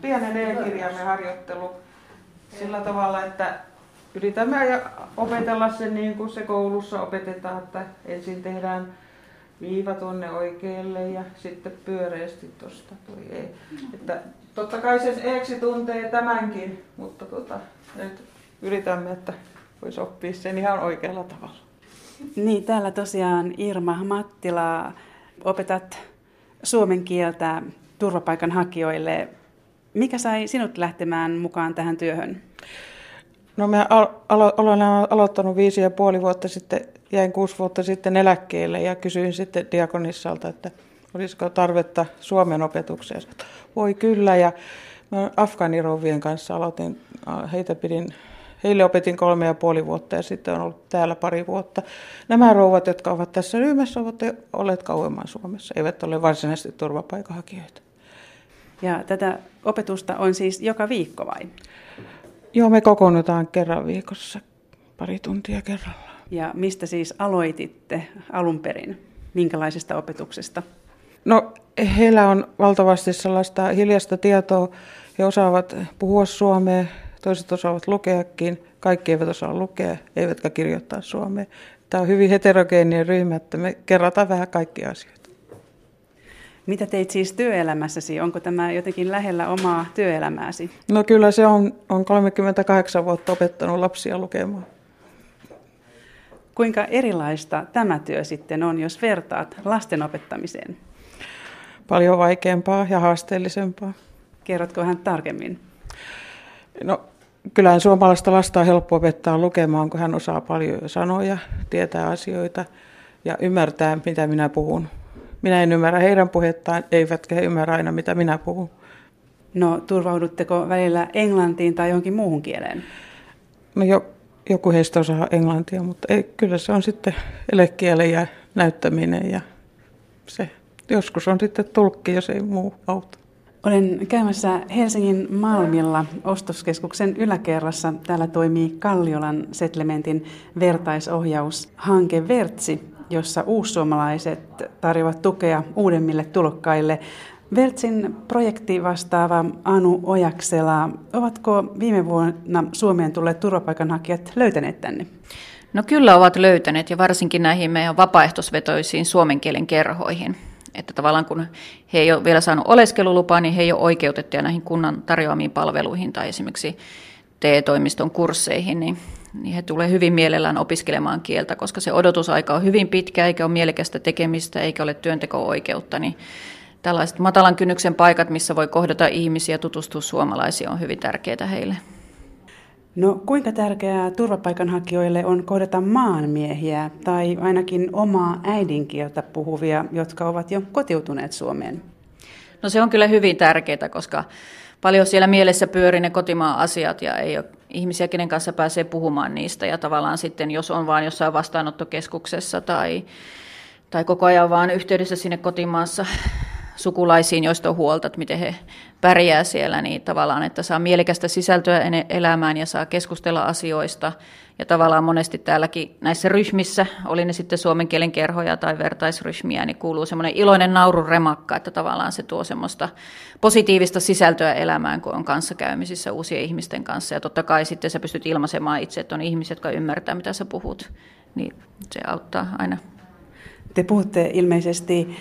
pienen e-kirjaimen harjoittelu sillä tavalla, että yritämme opetella sen niin kuin se koulussa opetetaan, että ensin tehdään viiva tuonne oikealle ja sitten pyöreästi tuosta E. Että totta kai se eeksi tuntee tämänkin, mutta tota, nyt yritämme, että voisi oppia sen ihan oikealla tavalla. Niin, täällä tosiaan Irma Mattila opetat suomen kieltä turvapaikanhakijoille. Mikä sai sinut lähtemään mukaan tähän työhön? No mä alo- olen aloittanut viisi ja puoli vuotta sitten, jäin kuusi vuotta sitten eläkkeelle ja kysyin sitten Diakonissalta, että olisiko tarvetta Suomen opetukseen. Voi kyllä ja mä kanssa aloitin, heitä pidin Heille opetin kolme ja puoli vuotta ja sitten on ollut täällä pari vuotta. Nämä rouvat, jotka ovat tässä ryhmässä, ovat olleet kauemman Suomessa, eivät ole varsinaisesti turvapaikanhakijoita. Ja tätä opetusta on siis joka viikko vai? Joo, me kokoonnutaan kerran viikossa, pari tuntia kerralla. Ja mistä siis aloititte alun perin? Minkälaisesta opetuksesta? No, heillä on valtavasti sellaista hiljasta tietoa. He osaavat puhua suomea, toiset osaavat lukeakin, kaikki eivät osaa lukea, eivätkä kirjoittaa suomea. Tämä on hyvin heterogeeninen ryhmä, että me kerrataan vähän kaikkia asioita. Mitä teit siis työelämässäsi? Onko tämä jotenkin lähellä omaa työelämääsi? No kyllä se on, on 38 vuotta opettanut lapsia lukemaan. Kuinka erilaista tämä työ sitten on, jos vertaat lasten opettamiseen? Paljon vaikeampaa ja haasteellisempaa. Kerrotko vähän tarkemmin? No kyllähän suomalaista lasta on helppo opettaa lukemaan, kun hän osaa paljon sanoja, tietää asioita ja ymmärtää, mitä minä puhun. Minä en ymmärrä heidän puhettaan, eivätkä he ymmärrä aina, mitä minä puhun. No turvaudutteko välillä englantiin tai johonkin muuhun kieleen? No jo, joku heistä osaa englantia, mutta ei, kyllä se on sitten elekielen ja näyttäminen ja se. Joskus on sitten tulkki, jos ei muu auta. Olen käymässä Helsingin Malmilla ostoskeskuksen yläkerrassa. Täällä toimii Kalliolan settlementin vertaisohjaushanke Vertsi, jossa uussuomalaiset tarjoavat tukea uudemmille tulokkaille. Vertsin projekti vastaava Anu Ojaksela, ovatko viime vuonna Suomeen tulleet turvapaikanhakijat löytäneet tänne? No kyllä ovat löytäneet ja varsinkin näihin meidän vapaaehtoisvetoisiin suomen kielen kerhoihin. Että tavallaan kun he ei ole vielä saanut oleskelulupaa, niin he ei ole oikeutettuja näihin kunnan tarjoamiin palveluihin tai esimerkiksi TE-toimiston kursseihin, niin, niin he tulee hyvin mielellään opiskelemaan kieltä, koska se odotusaika on hyvin pitkä, eikä ole mielekästä tekemistä, eikä ole työnteko-oikeutta, niin tällaiset matalan kynnyksen paikat, missä voi kohdata ihmisiä ja tutustua suomalaisiin, on hyvin tärkeitä heille. No kuinka tärkeää turvapaikanhakijoille on kohdata maanmiehiä tai ainakin omaa äidinkieltä puhuvia, jotka ovat jo kotiutuneet Suomeen? No se on kyllä hyvin tärkeää, koska paljon siellä mielessä pyörii ne kotimaan asiat ja ei ole ihmisiä, kenen kanssa pääsee puhumaan niistä. Ja tavallaan sitten, jos on vain jossain vastaanottokeskuksessa tai, tai koko ajan vaan yhteydessä sinne kotimaassa sukulaisiin, joista on huolta, että miten he pärjää siellä, niin tavallaan, että saa mielekästä sisältöä elämään ja saa keskustella asioista. Ja tavallaan monesti täälläkin näissä ryhmissä, oli ne sitten suomen kielen kerhoja tai vertaisryhmiä, niin kuuluu semmoinen iloinen naurun remakka, että tavallaan se tuo semmoista positiivista sisältöä elämään, kun on kanssakäymisissä uusien ihmisten kanssa. Ja totta kai sitten sä pystyt ilmaisemaan itse, että on ihmisiä, jotka ymmärtää, mitä sä puhut. Niin se auttaa aina. Te puhutte ilmeisesti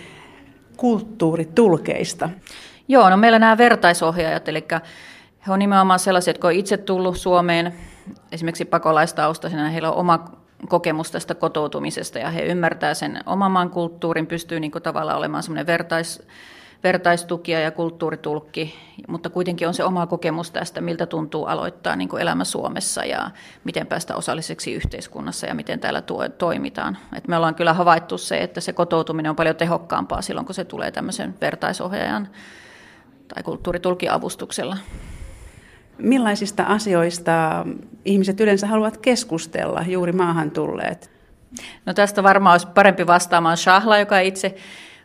kulttuuritulkeista. Joo, no meillä nämä vertaisohjaajat, eli he on nimenomaan sellaisia, jotka on itse tullut Suomeen, esimerkiksi pakolaistaustaisena, heillä on oma kokemus tästä kotoutumisesta ja he ymmärtää sen oman maan kulttuurin, pystyy niin kuin tavallaan olemaan semmoinen vertais, vertaistukija ja kulttuuritulkki, mutta kuitenkin on se oma kokemus tästä, miltä tuntuu aloittaa niin kuin elämä Suomessa ja miten päästä osalliseksi yhteiskunnassa ja miten täällä tuo, toimitaan. Et me ollaan kyllä havaittu se, että se kotoutuminen on paljon tehokkaampaa silloin, kun se tulee tämmöisen vertaisohjaajan tai kulttuuritulkin avustuksella. Millaisista asioista ihmiset yleensä haluavat keskustella, juuri maahan tulleet? No tästä varmaan olisi parempi vastaamaan Shahla, joka itse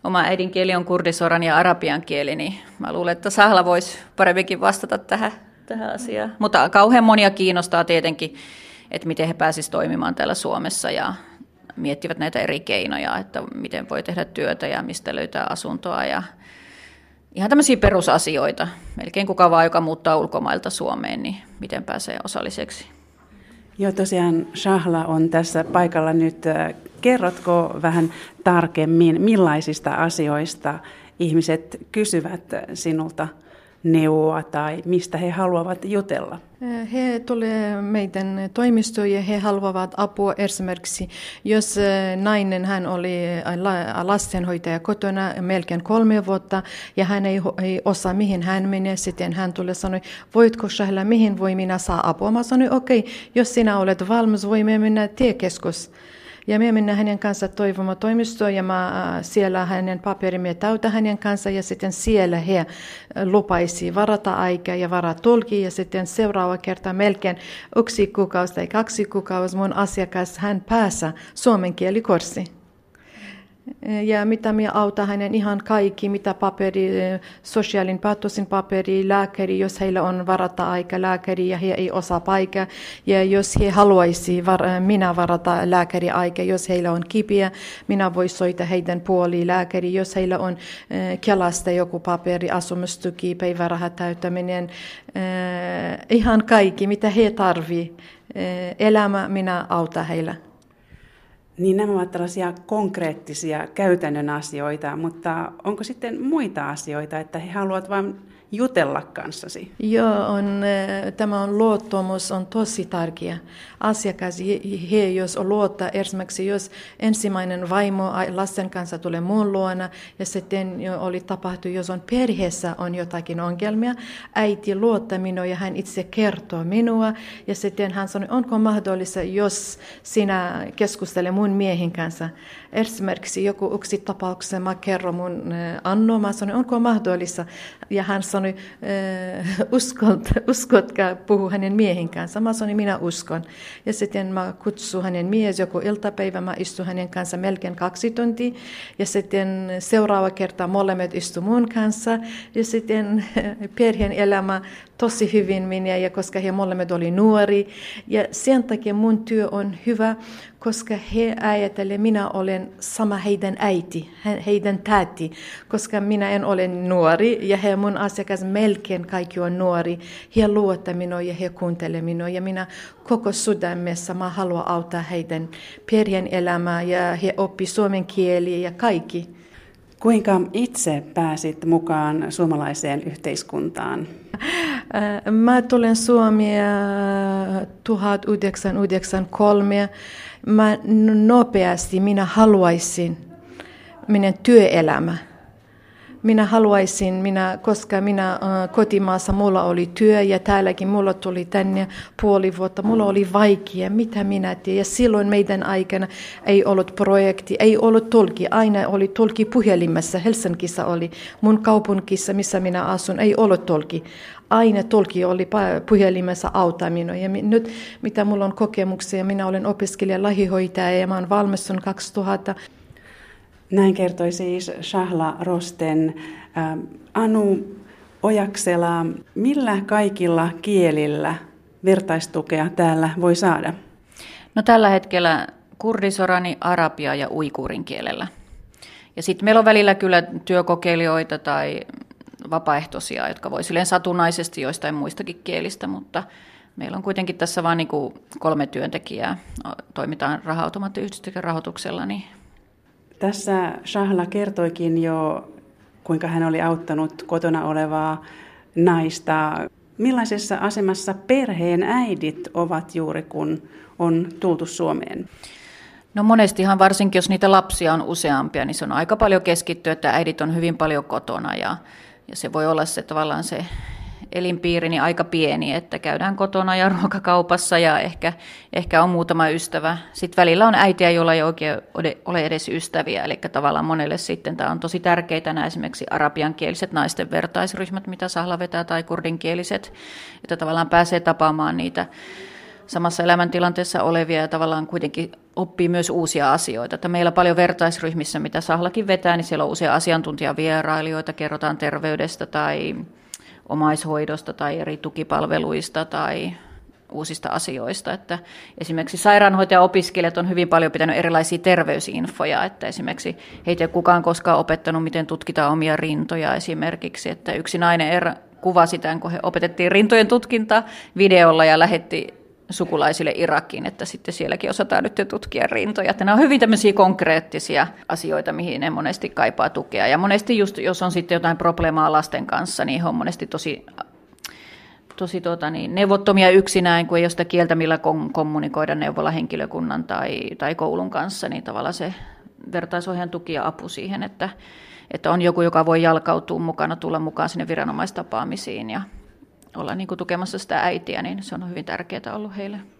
oma äidinkieli on kurdisoran ja arabian kieli, niin mä luulen, että Sahla voisi paremminkin vastata tähän, tähän asiaan. Mutta kauhean monia kiinnostaa tietenkin, että miten he pääsisivät toimimaan täällä Suomessa ja miettivät näitä eri keinoja, että miten voi tehdä työtä ja mistä löytää asuntoa ja ihan tämmöisiä perusasioita. Melkein kuka vaan, joka muuttaa ulkomailta Suomeen, niin miten pääsee osalliseksi. Joo, tosiaan Shahla on tässä paikalla nyt. Kerrotko vähän tarkemmin, millaisista asioista ihmiset kysyvät sinulta neuvoa tai mistä he haluavat jutella? He tulee meidän toimistoon ja he haluavat apua esimerkiksi, jos nainen hän oli lastenhoitaja kotona melkein kolme vuotta ja hän ei, ei osaa mihin hän menee, sitten hän tulee sanoi, voitko Shahla, mihin voi minä saa apua? Mä sanoin, okei, okay, jos sinä olet valmis, voimme mennä tiekeskus. Ja me mennään hänen kanssa toivomaan toimistoon ja mä, äh, siellä hänen paperimme täytä hänen kanssa ja sitten siellä he äh, lupaisi varata aikaa ja varata tulki ja sitten seuraava kerta melkein yksi kuukausi tai kaksi kuukausi mun asiakas hän pääsee suomen kielikurssi. Ja mitä minä autan hänen ihan kaikki, mitä paperi, sosiaalin päätösin paperi, lääkäri, jos heillä on varata aika lääkäri ja he ei osaa paikkaa. Ja jos he haluaisi var, minä varata lääkäri aika, jos heillä on kipiä, minä voi soita heidän puoli lääkäri. Jos heillä on äh, Kelasta joku paperi, asumistuki, päivärahat täyttäminen, äh, ihan kaikki, mitä he tarvitsevat. Äh, elämä, minä autan heillä. Niin nämä ovat tällaisia konkreettisia käytännön asioita, mutta onko sitten muita asioita, että he haluavat vain jutella kanssasi? Joo, on, tämä on luottamus on tosi tärkeä. Asiakas, he jos luottaa esimerkiksi, jos ensimmäinen vaimo lasten kanssa tulee muun luona ja sitten oli tapahtu, jos on perheessä on jotakin ongelmia, äiti luottaa minua ja hän itse kertoo minua ja sitten hän sanoi, onko mahdollista, jos sinä keskustelet mun miehen kanssa. Esimerkiksi joku yksi tapauksessa mä kerron mun Anno, mä sanoin, onko mahdollista ja hän sanoi, uskot, uskotko puhua hänen miehen kanssa. Mä sanoin, minä uskon. Ja sitten mä kutsun hänen mies joku iltapäivä, mä istun hänen kanssa melkein kaksi tuntia. Ja sitten seuraava kerta molemmat istu mun kanssa. Ja sitten perheen elämä tosi hyvin minä, ja koska he molemmat oli nuori. Ja sen takia mun työ on hyvä, koska he ajattelevat, minä olen sama heidän äiti, heidän täti, koska minä en ole nuori ja he mun asiakas melkein kaikki on nuori. He luottaa minua ja he kuuntelee minua ja minä koko sydämessä mä haluan auttaa heidän perheen elämää ja he oppi suomen kieliä ja kaikki. Kuinka itse pääsit mukaan suomalaiseen yhteiskuntaan? Mä tulen Suomeen 1993 mä nopeasti minä haluaisin minä työelämä. Minä haluaisin, minä, koska minä äh, kotimaassa mulla oli työ ja täälläkin mulla tuli tänne puoli vuotta. Mulla oli vaikea, mitä minä teen. Ja silloin meidän aikana ei ollut projekti, ei ollut tulki. Aina oli tulki puhelimessa. Helsingissä oli mun kaupunkissa, missä minä asun, ei ollut tulki aina tulki oli puhelimessa auttaa minua. Ja nyt, mitä mulla on kokemuksia, minä olen opiskelija lahihoitaja ja mä olen valmistunut 2000. Näin kertoi siis Shahla Rosten. Äh, anu Ojaksela, millä kaikilla kielillä vertaistukea täällä voi saada? No tällä hetkellä kurdisorani, arabia ja uikuurin kielellä. Ja sitten meillä on välillä kyllä työkokeilijoita tai vapaaehtoisia, jotka voi silleen satunnaisesti joistain muistakin kielistä, mutta meillä on kuitenkin tässä vain niin kolme työntekijää. Toimitaan raha-automaattiyhdistyksen rahoituksella. Niin. Tässä Shahla kertoikin jo, kuinka hän oli auttanut kotona olevaa naista. Millaisessa asemassa perheen äidit ovat juuri, kun on tultu Suomeen? No monestihan varsinkin, jos niitä lapsia on useampia, niin se on aika paljon keskitty, että äidit on hyvin paljon kotona ja ja se voi olla se tavallaan se elinpiiri niin aika pieni, että käydään kotona ja ruokakaupassa ja ehkä, ehkä on muutama ystävä. Sitten välillä on äitiä, joilla ei oikein ole edes ystäviä, eli tavallaan monelle sitten tämä on tosi tärkeitä nämä esimerkiksi arabiankieliset naisten vertaisryhmät, mitä Sahla vetää, tai kurdinkieliset, että tavallaan pääsee tapaamaan niitä samassa elämäntilanteessa olevia ja tavallaan kuitenkin oppii myös uusia asioita. Että meillä paljon vertaisryhmissä, mitä Sahlakin vetää, niin siellä on usea asiantuntijavierailijoita, kerrotaan terveydestä tai omaishoidosta tai eri tukipalveluista tai uusista asioista. Että esimerkiksi sairaanhoitaja-opiskelijat on hyvin paljon pitänyt erilaisia terveysinfoja, että esimerkiksi heitä ei kukaan koskaan opettanut, miten tutkitaan omia rintoja esimerkiksi, että yksi nainen er, kuvasi tämän, kun he opetettiin rintojen tutkinta videolla ja lähetti sukulaisille Irakiin, että sitten sielläkin osataan nyt tutkia rintoja. Että nämä on hyvin tämmöisiä konkreettisia asioita, mihin ne monesti kaipaa tukea. Ja monesti just, jos on sitten jotain probleemaa lasten kanssa, niin he on monesti tosi tosi tuota, niin, neuvottomia yksinään, kun ei ole sitä kieltä, millä kommunikoida neuvolahenkilökunnan tai, tai koulun kanssa, niin tavallaan se vertaisohjan tuki ja apu siihen, että, että on joku, joka voi jalkautua mukana, tulla mukaan sinne viranomaistapaamisiin ja olla niin kuin tukemassa sitä äitiä, niin se on hyvin tärkeää ollut heille.